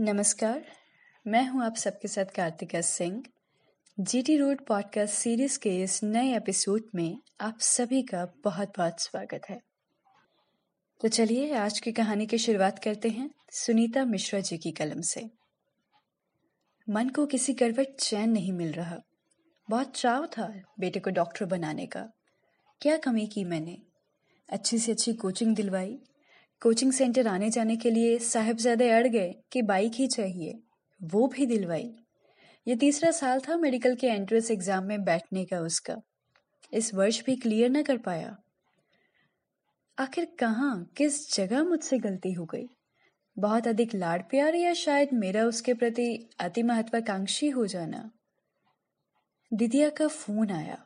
नमस्कार, मैं हूँ आप सबके साथ Kartika Singh. GT road podcast series के इस नए एपिसोड में आप सभी का बहुत बहुत स्वागत है। तो चलिए, आज की कहानी की शुरुआत करते हैं सुनीता मिश्रा जी की कलम से। मन को किसी करवट चैन नहीं मिल रहा। बहुत चाव था बेटे को डॉक्टर बनाने का। क्या कमी की मैंने? अच्छी से अच्छी कोचिंग दिलवाई कोचिंग सेंटर आने जाने के लिए साहिबजादे अड़ गए कि बाइक ही चाहिए, वो भी दिलवाई। ये तीसरा साल था मेडिकल के एंट्रेंस एग्ज़ाम में बैठने का उसका। इस वर्ष भी क्लियर न कर पाया। आखिर कहाँ, किस जगह मुझसे गलती हो गई? बहुत अधिक लाड़ प्यार या शायद मेरा उसके प्रति अति महत्वाकांक्षी हो जाना? दिदिया का फ़ोन आया।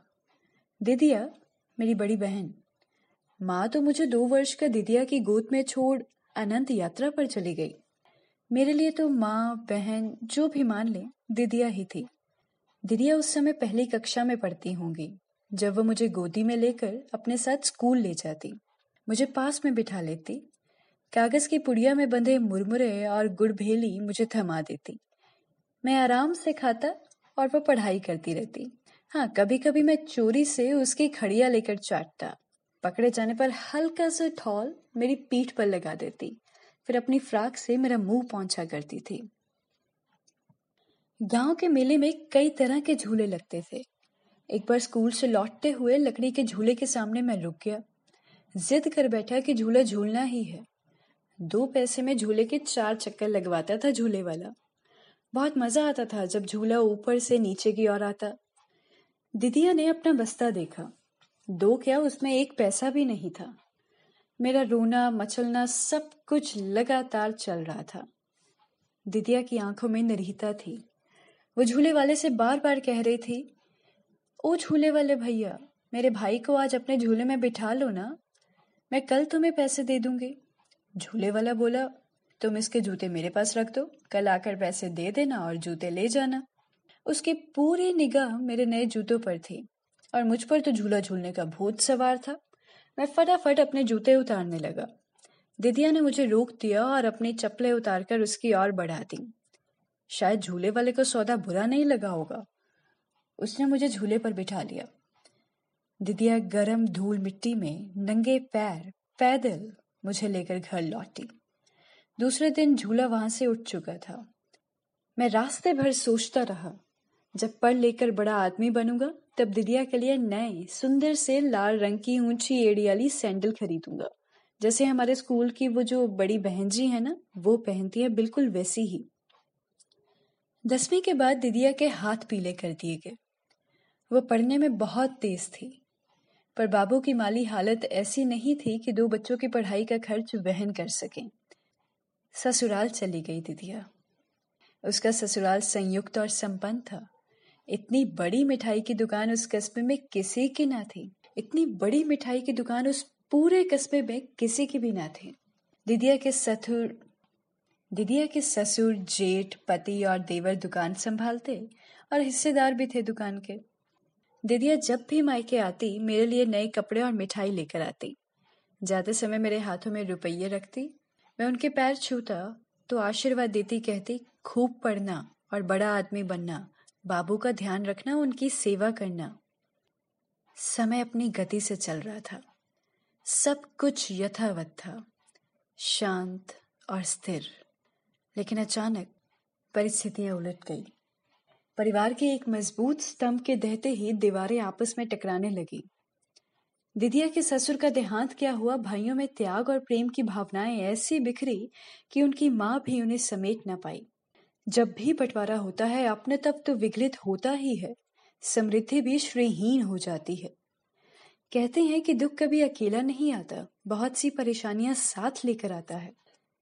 दिदिया, मेरी बड़ी बहन माँ तो मुझे दो वर्ष का दिदिया की गोद में छोड़ अनंत यात्रा पर चली गई। मेरे लिए तो माँ, बहन, जो भी मान ले, दिदिया ही थी। दिदिया उस समय पहली कक्षा में पढ़ती होंगी, जब वह मुझे गोदी में लेकर अपने साथ स्कूल ले जाती। मुझे पास में बिठा लेती, कागज़ की पुड़िया में बंधे मुरमुरे और गुड़ भेली मुझे थमा देती। मैं आराम से खाता और वह पढ़ाई करती रहती। हाँ कभी कभी मैं चोरी से उसकी खड़िया लेकर चाटता। पकड़े जाने पर हल्का सा ठॉल मेरी पीठ पर लगा देती। फिर अपनी फ्राक से मेरा मुँह पहुँचा करती थी। गाँव के मेले में कई तरह के झूले लगते थे। एक बार स्कूल से लौटते हुए लकड़ी के झूले के सामने मैं रुक गया। जिद कर बैठा कि झूला झूलना ही है। दो पैसे में झूले के चार चक्कर लगवाता था झूले वाला। बहुत मज़ा आता था जब झूला ऊपर से नीचे की ओर आता। दिदिया ने अपना बस्ता देखा। दो क्या उसमें एक पैसा भी नहीं था। मेरा रोना, मचलना सब कुछ लगातार चल रहा था। दिदिया की आँखों में निरहिता थी। वो झूले वाले से बार बार कह रही थी, ओ झूले वाले भैया, मेरे भाई को आज अपने झूले में बिठा लो ना। मैं कल तुम्हें पैसे दे दूँगी। झूले वाला बोला, तुम इसके जूते मेरे पास रख दो। कल आकर पैसे दे देना और जूते ले जाना। उसकी पूरी निगाह मेरे नए जूतों पर थी। और मुझ पर तो झूला झूलने का भूत सवार था। मैं फटाफट अपने जूते उतारने लगा। दिदिया ने मुझे रोक दिया और अपनी चप्पलें उतारकर उसकी ओर बढ़ा दी। शायद झूले वाले को सौदा बुरा नहीं लगा होगा। उसने मुझे झूले पर बिठा लिया। दिदिया गरम धूल मिट्टी में नंगे पैर, पैदल मुझे लेकर घर लौटी। दूसरे दिन झूला वहाँ से उठ चुका था। मैं रास्ते भर सोचता रहा जब पढ़ लेकर बड़ा आदमी बनूँगा, तब दिदिया के लिए नए, सुंदर से लाल रंग की ऊँची एड़ी वाली सैंडल खरीदूँगा। जैसे हमारे स्कूल की वो जो बड़ी बहन जी है ना, वो पहनती है बिल्कुल वैसी ही। दसवीं के बाद दिदिया के हाथ पीले कर दिए गए। वो पढ़ने में बहुत तेज थी, पर बाबू की माली हालत ऐसी नहीं थी कि दो बच्चों की पढ़ाई का खर्च वहन कर सके। ससुराल चली गई दिदिया। उसका ससुराल संयुक्त और संपन्न था। इतनी बड़ी मिठाई की दुकान उस कस्बे में किसी की ना थी। इतनी बड़ी मिठाई की दुकान उस पूरे कस्बे में किसी की भी ना थी। दिदिया के ससुर, दिदिया के ससुर जेठ, पति और देवर दुकान संभालते और हिस्सेदार भी थे दुकान के। दिदिया जब भी मायके आती, मेरे लिए नए कपड़े और मिठाई लेकर आती। जाते समय मेरे हाथों में रुपये रखती। मैं उनके पैर छूता तो आशीर्वाद देती, कहती, खूब पढ़ना और बड़ा आदमी बनना। बाबू का ध्यान रखना, उनकी सेवा करना। समय अपनी गति से चल रहा था। सब कुछ यथावत था। शांत और स्थिर। लेकिन अचानक परिस्थितियाँ उलट गई। परिवार के एक मज़बूत स्तंभ के दहते ही दीवारें आपस में टकराने लगी। दिदिया के ससुर का देहांत क्या हुआ, भाइयों में त्याग और प्रेम की भावनाएँ ऐसी बिखरी कि उनकी माँ भी उन्हें समेट न पाई। जब भी बंटवारा होता है, अपने तब तो विघलित होता ही है। समृद्धि भी श्रीहीन हो जाती है। कहते हैं कि दुख कभी अकेला नहीं आता, बहुत सी परेशानियाँ साथ लेकर आता है।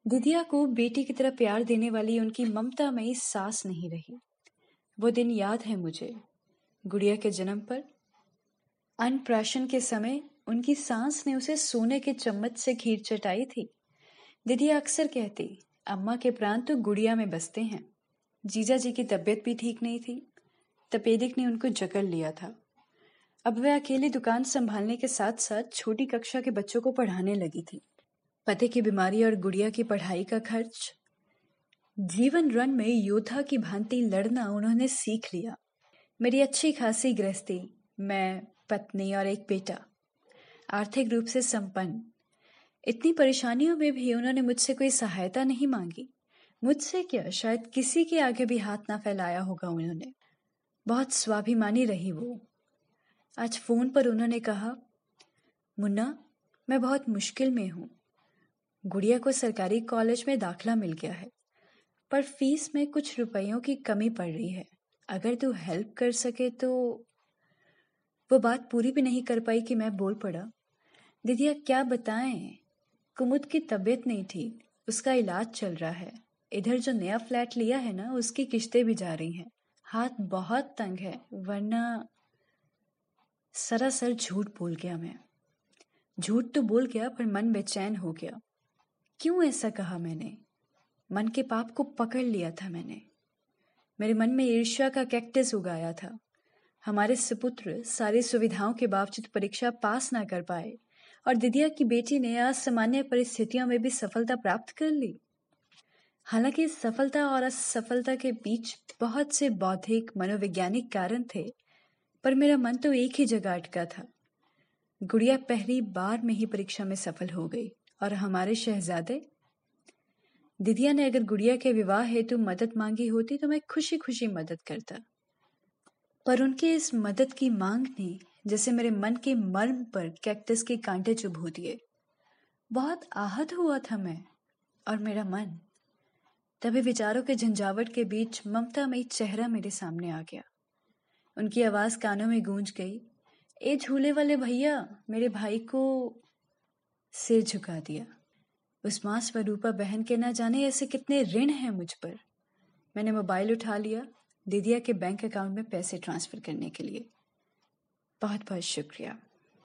दिदिया को बेटी की तरह प्यार देने वाली उनकी ममता में सास नहीं रही। वो दिन याद है मुझे। गुड़िया के जन्म पर अनप्राशन के समय, उनकी सांस ने उसे सोने के चम्मच से खीर चटाई थी। दीदी अक्सर कहती, अम्मा के प्राण तो गुड़िया में बसते हैं। जीजा जी की तबीयत भी ठीक नहीं थी। तपेदिक ने उनको जकड़ लिया था। अब वह अकेली दुकान संभालने के साथ साथ छोटी कक्षा के बच्चों को पढ़ाने लगी थी। पति की बीमारी और गुड़िया की पढ़ाई का खर्च। जीवन रण में योद्धा की भांति लड़ना उन्होंने सीख लिया। मेरी अच्छी खासी गृहस्थी, मैं, पत्नी और एक बेटा। आर्थिक रूप से संपन्न। इतनी परेशानियों में भी उन्होंने मुझसे कोई सहायता नहीं मांगी। मुझसे क्या, शायद किसी के आगे भी हाथ ना फैलाया होगा उन्होंने। बहुत स्वाभिमानी रही वो। आज फ़ोन पर उन्होंने कहा, मुन्ना, मैं बहुत मुश्किल में हूँ। गुड़िया को सरकारी कॉलेज में दाखला मिल गया है, पर फ़ीस में कुछ रुपयों की कमी पड़ रही है। अगर तू हेल्प कर सके तो वो बात पूरी भी नहीं कर पाई कि मैं बोल पड़ा दीदिया क्या बताएँ? कुमुद की तबीयत नहीं ठीक, उसका इलाज चल रहा है। इधर जो नया फ्लैट लिया है ना, उसकी किश्तें भी जा रही हैं। हाथ बहुत तंग है, वरना सरासर झूठ बोल गया मैं। झूठ तो बोल गया, पर मन बेचैन हो गया। क्यों ऐसा कहा मैंने? मन के पाप को पकड़ लिया था मैंने। मेरे मन में ईर्ष्या का कैक्टस उगाया था। हमारे सुपुत्र सारी सुविधाओं के बावजूद परीक्षा पास ना कर पाए, और दिदिया की बेटी ने असामान्य परिस्थितियों में भी सफलता प्राप्त कर ली। हालाँकि सफलता और असफलता के बीच बहुत से बौद्धिक, मनोवैज्ञानिक कारण थे, पर मेरा मन तो एक ही जगह अटका था। गुड़िया पहली बार में ही परीक्षा में सफल हो गई, और हमारे शहजादे? दिदिया ने अगर गुड़िया के विवाह हेतु मदद मांगी होती तो मैं खुशी खुशी मदद करता। पर उनके इस मदद की मांग ने, जैसे मेरे मन के मर्म पर कैक्टस के कांटे चुभो दिए। बहुत आहत हुआ था मैं, और मेरा मन तभी विचारों के झंझावट के बीच ममता में चेहरा मेरे सामने आ गया। उनकी आवाज़ कानों में गूंज गई। ए, झूले वाले भैया, मेरे भाई को सिर झुका दिया। उस माँ स्वरूपा बहन के ना जाने ऐसे कितने ऋण हैं मुझ पर। मैंने मोबाइल उठा लिया दीदिया के बैंक अकाउंट में पैसे ट्रांसफ़र करने के लिए। बहुत बहुत शुक्रिया।